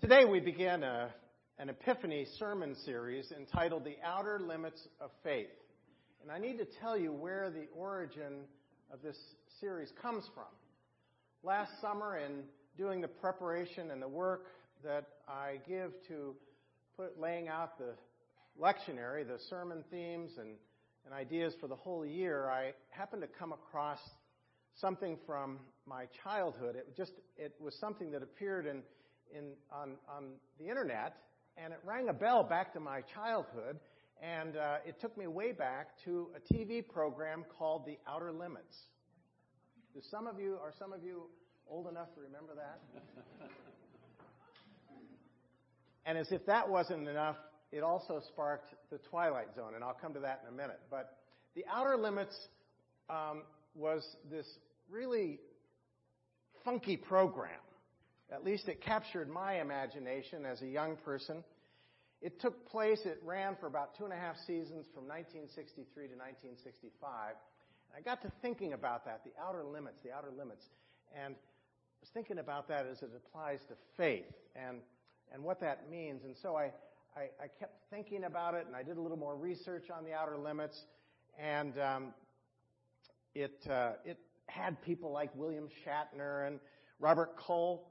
Today we begin a, an Epiphany sermon series entitled The Outer Limits of Faith. And I need to tell you where the origin of this series comes from. Last summer, in doing the preparation and the work that I give to put laying out the lectionary, the sermon themes and, and ideas for the whole year, I happened to come across something from my childhood. It just it was something that appeared in in, on, on the internet, and it rang a bell back to my childhood, and uh, it took me way back to a TV program called The Outer Limits. Do some of you, are some of you old enough to remember that? and as if that wasn't enough, it also sparked The Twilight Zone, and I'll come to that in a minute. But The Outer Limits um, was this really funky program at least it captured my imagination as a young person. It took place, it ran for about two and a half seasons from 1963 to 1965. And I got to thinking about that, the outer limits, the outer limits. And I was thinking about that as it applies to faith and, and what that means. And so I, I, I kept thinking about it and I did a little more research on the outer limits. And um, it, uh, it had people like William Shatner and Robert Culp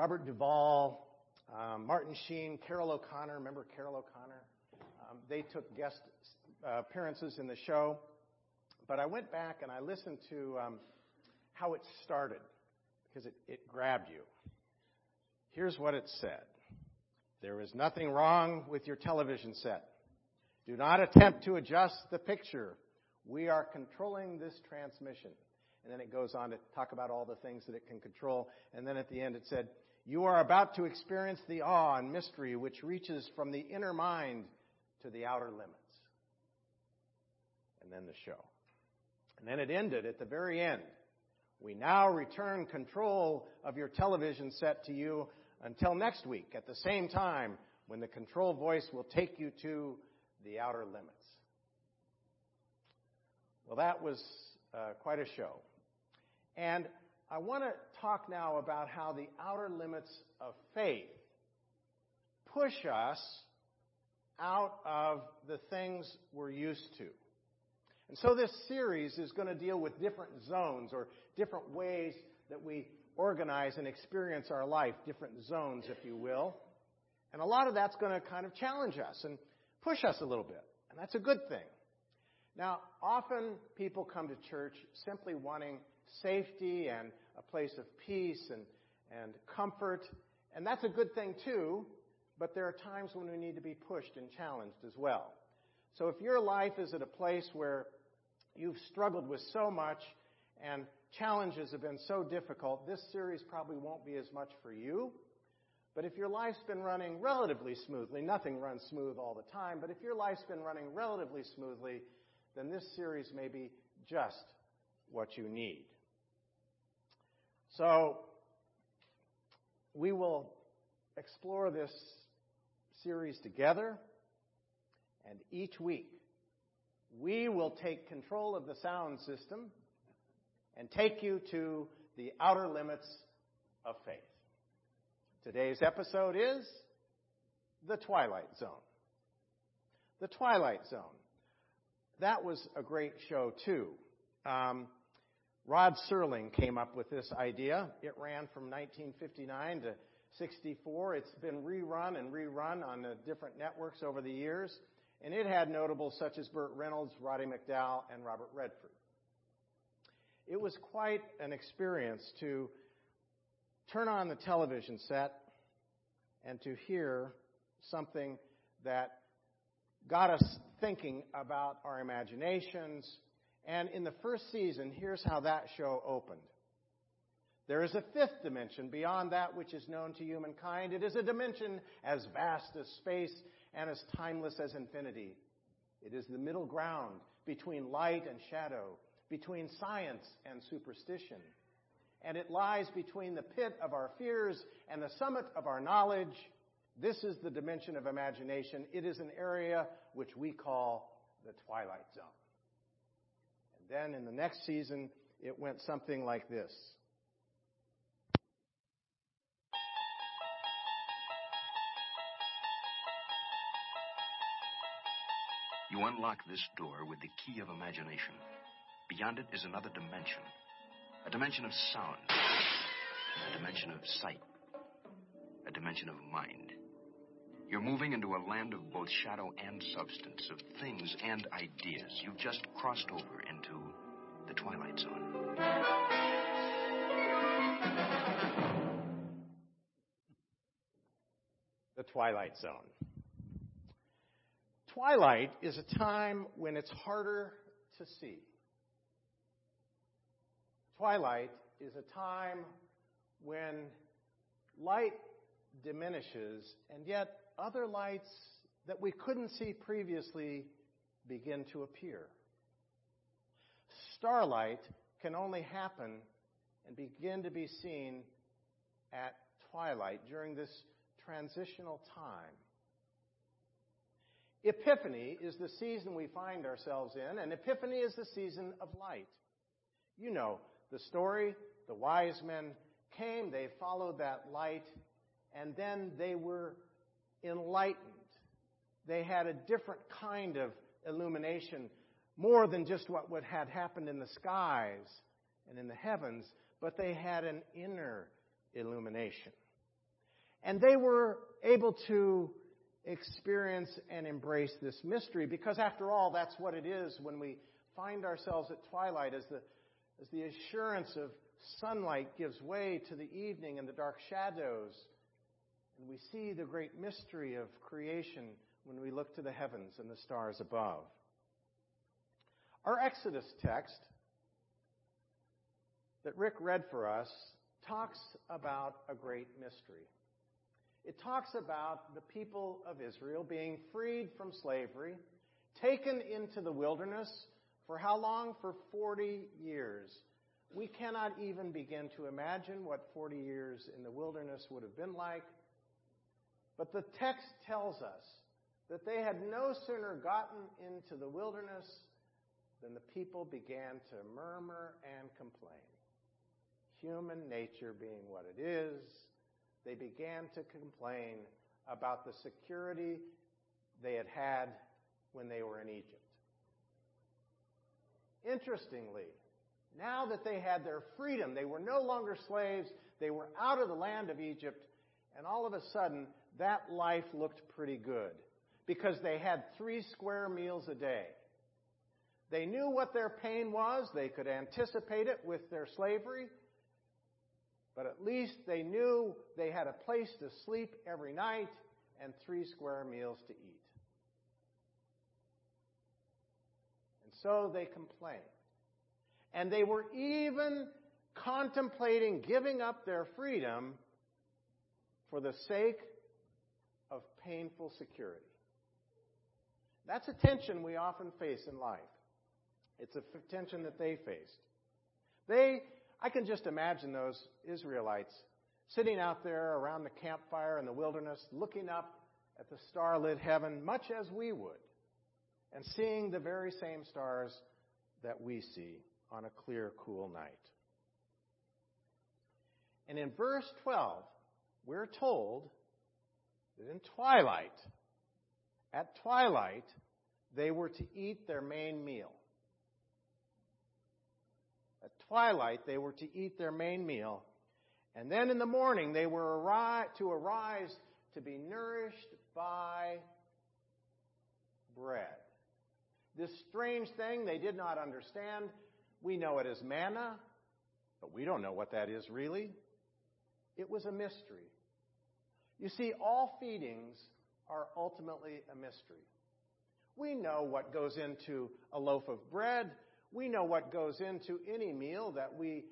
Robert Duvall, um, Martin Sheen, Carroll O'Connor. Remember Carroll O'Connor? Um, they took guest uh, appearances in the show. But I went back and I listened to um, how it started because it, it grabbed you. Here's what it said There is nothing wrong with your television set. Do not attempt to adjust the picture. We are controlling this transmission. And then it goes on to talk about all the things that it can control. And then at the end it said, You are about to experience the awe and mystery which reaches from the inner mind to the outer limits. And then the show. And then it ended at the very end. We now return control of your television set to you until next week at the same time when the control voice will take you to the outer limits. Well, that was uh, quite a show. And I want to talk now about how the outer limits of faith push us out of the things we're used to. And so this series is going to deal with different zones or different ways that we organize and experience our life, different zones, if you will. And a lot of that's going to kind of challenge us and push us a little bit. And that's a good thing. Now, often people come to church simply wanting safety and a place of peace and, and comfort. And that's a good thing too, but there are times when we need to be pushed and challenged as well. So if your life is at a place where you've struggled with so much and challenges have been so difficult, this series probably won't be as much for you. But if your life's been running relatively smoothly, nothing runs smooth all the time, but if your life's been running relatively smoothly, then this series may be just what you need. So, we will explore this series together, and each week we will take control of the sound system and take you to the outer limits of faith. Today's episode is The Twilight Zone. The Twilight Zone. That was a great show, too. Um, Rod Serling came up with this idea. It ran from 1959 to 64. It's been rerun and rerun on the different networks over the years, and it had notables such as Burt Reynolds, Roddy McDowall, and Robert Redford. It was quite an experience to turn on the television set and to hear something that got us thinking about our imaginations, and in the first season, here's how that show opened. There is a fifth dimension beyond that which is known to humankind. It is a dimension as vast as space and as timeless as infinity. It is the middle ground between light and shadow, between science and superstition. And it lies between the pit of our fears and the summit of our knowledge. This is the dimension of imagination. It is an area which we call the Twilight Zone. Then in the next season, it went something like this. You unlock this door with the key of imagination. Beyond it is another dimension a dimension of sound, a dimension of sight, a dimension of mind. You're moving into a land of both shadow and substance, of things and ideas. You've just crossed over into the Twilight Zone. The Twilight Zone. Twilight is a time when it's harder to see. Twilight is a time when light diminishes, and yet other lights that we couldn't see previously begin to appear. Starlight can only happen and begin to be seen at twilight during this transitional time. Epiphany is the season we find ourselves in, and Epiphany is the season of light. You know the story. The wise men came, they followed that light, and then they were enlightened. They had a different kind of illumination, more than just what would had happened in the skies and in the heavens, but they had an inner illumination. And they were able to experience and embrace this mystery because after all, that's what it is when we find ourselves at twilight as the, as the assurance of sunlight gives way to the evening and the dark shadows. And we see the great mystery of creation when we look to the heavens and the stars above. Our Exodus text that Rick read for us talks about a great mystery. It talks about the people of Israel being freed from slavery, taken into the wilderness for how long? For 40 years. We cannot even begin to imagine what 40 years in the wilderness would have been like. But the text tells us that they had no sooner gotten into the wilderness than the people began to murmur and complain. Human nature being what it is, they began to complain about the security they had had when they were in Egypt. Interestingly, now that they had their freedom, they were no longer slaves, they were out of the land of Egypt, and all of a sudden, that life looked pretty good because they had three square meals a day. They knew what their pain was, they could anticipate it with their slavery, but at least they knew they had a place to sleep every night and three square meals to eat. And so they complained. And they were even contemplating giving up their freedom for the sake painful security. That's a tension we often face in life. It's a tension that they faced. They I can just imagine those Israelites sitting out there around the campfire in the wilderness, looking up at the starlit heaven, much as we would, and seeing the very same stars that we see on a clear, cool night. And in verse 12, we're told that in twilight, at twilight, they were to eat their main meal At twilight, they were to eat their main meal. And then in the morning, they were to arise to be nourished by bread. This strange thing they did not understand. We know it as manna, but we don't know what that is really. It was a mystery. You see, all feedings are ultimately a mystery. We know what goes into a loaf of bread. We know what goes into any meal that we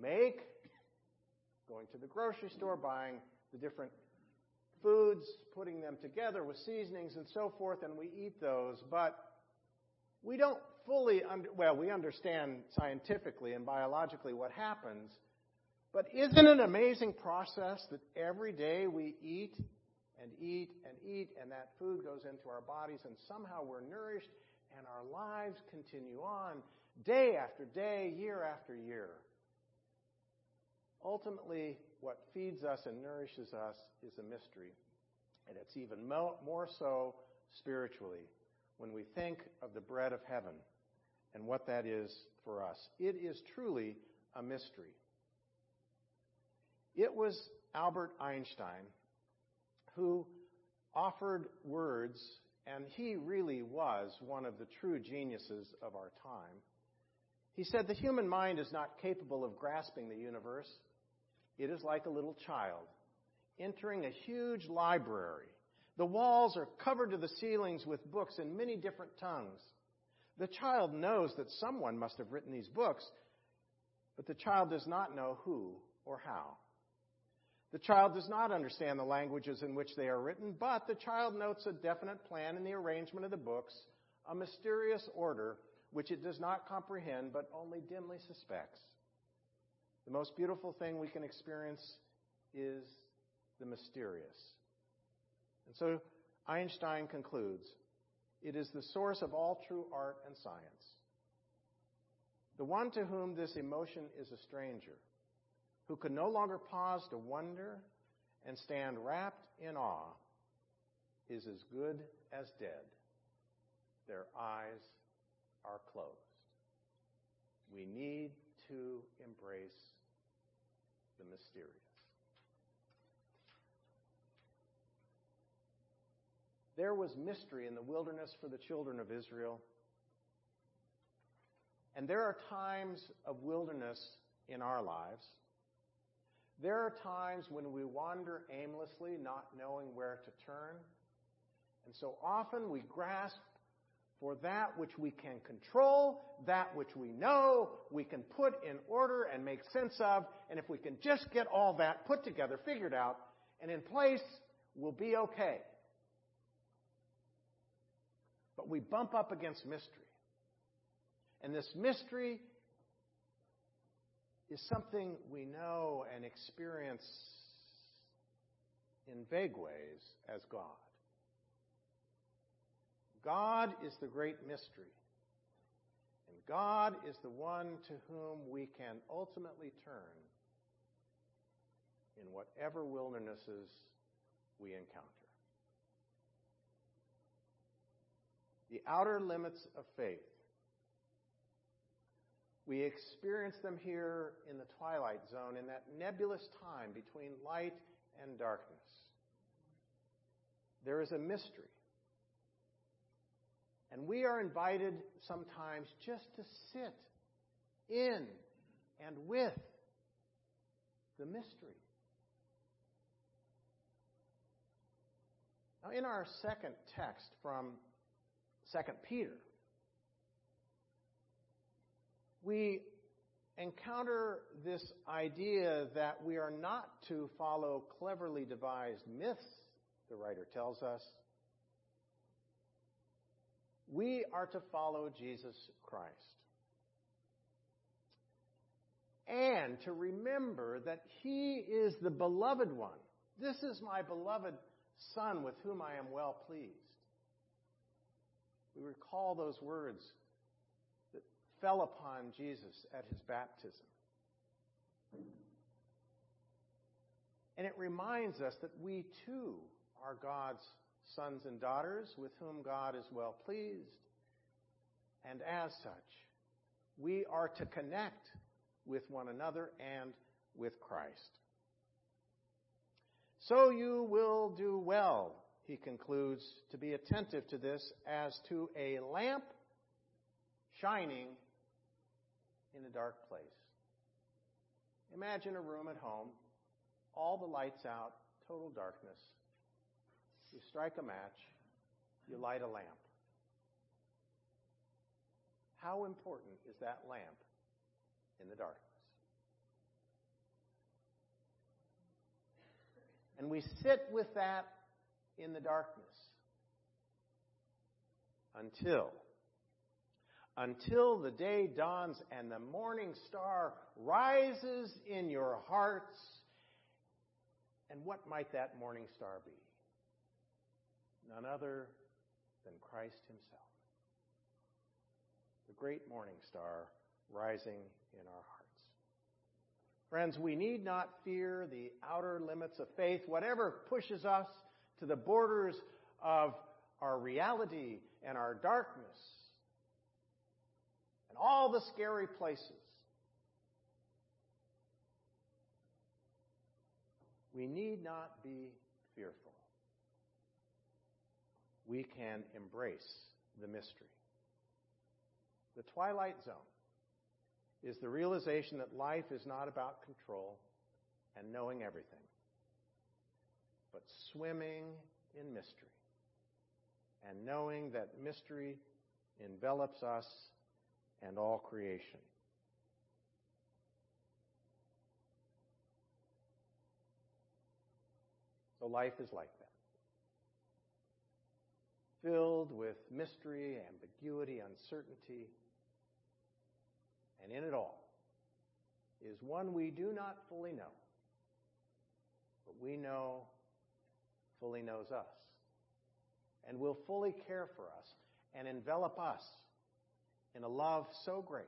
make, going to the grocery store, buying the different foods, putting them together with seasonings and so forth, and we eat those. But we don't fully, under, well, we understand scientifically and biologically what happens. But isn't it an amazing process that every day we eat and eat and eat, and that food goes into our bodies, and somehow we're nourished and our lives continue on day after day, year after year. Ultimately, what feeds us and nourishes us is a mystery, and it's even more so spiritually. when we think of the bread of heaven and what that is for us. It is truly a mystery. It was Albert Einstein who offered words, and he really was one of the true geniuses of our time. He said, The human mind is not capable of grasping the universe. It is like a little child entering a huge library. The walls are covered to the ceilings with books in many different tongues. The child knows that someone must have written these books, but the child does not know who or how. The child does not understand the languages in which they are written, but the child notes a definite plan in the arrangement of the books, a mysterious order which it does not comprehend but only dimly suspects. The most beautiful thing we can experience is the mysterious. And so Einstein concludes it is the source of all true art and science. The one to whom this emotion is a stranger, who can no longer pause to wonder and stand wrapped in awe, is as good as dead. Their eyes are closed. We need to embrace the mysterious. There was mystery in the wilderness for the children of Israel. And there are times of wilderness in our lives. There are times when we wander aimlessly, not knowing where to turn. And so often we grasp for that which we can control, that which we know we can put in order and make sense of, and if we can just get all that put together, figured out, and in place, we'll be okay. But we bump up against mystery. And this mystery is something we know and experience in vague ways as God. God is the great mystery. And God is the one to whom we can ultimately turn in whatever wildernesses we encounter. The outer limits of faith. We experience them here in the twilight zone, in that nebulous time between light and darkness. There is a mystery. And we are invited sometimes just to sit in and with the mystery. Now, in our second text from 2 Peter, we encounter this idea that we are not to follow cleverly devised myths, the writer tells us we are to follow Jesus Christ. And to remember that He is the beloved one. This is my beloved Son with whom I am well pleased. We recall those words fell upon Jesus at his baptism. And it reminds us that we too are God's sons and daughters with whom God is well pleased. And as such, we are to connect with one another and with Christ. So you will do well, he concludes, to be attentive to this as to a lamp shining in a dark place. Imagine a room at home, all the lights out, total darkness. You strike a match, you light a lamp. How important is that lamp in the darkness? And we sit with that in the darkness until until the day dawns and the morning star rises in your hearts. And what might that morning star be? none other than Christ Himself. The great morning star rising in our hearts. Friends, we need not fear the outer limits of faith, whatever pushes us to the borders of our reality and our darkness and all the scary places. We need not be fearful. We can embrace the mystery. The twilight zone is the realization that life is not about control and knowing everything, but swimming in mystery and knowing that mystery envelops us and all creation. So life is like that. Filled with mystery, ambiguity, uncertainty, and in it all is one we do not fully know, but we know fully knows us and will fully care for us and envelop us in a love so great,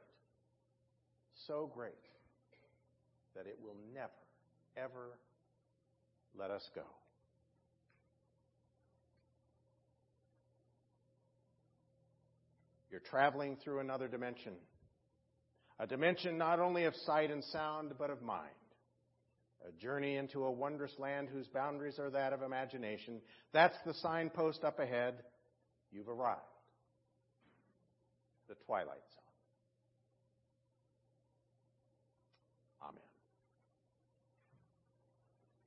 so great, that it will never, ever let us go. You're traveling through another dimension. A dimension not only of sight and sound, but of mind. A journey into a wondrous land whose boundaries are that of imagination. That's the signpost up ahead. You've arrived. The Twilight.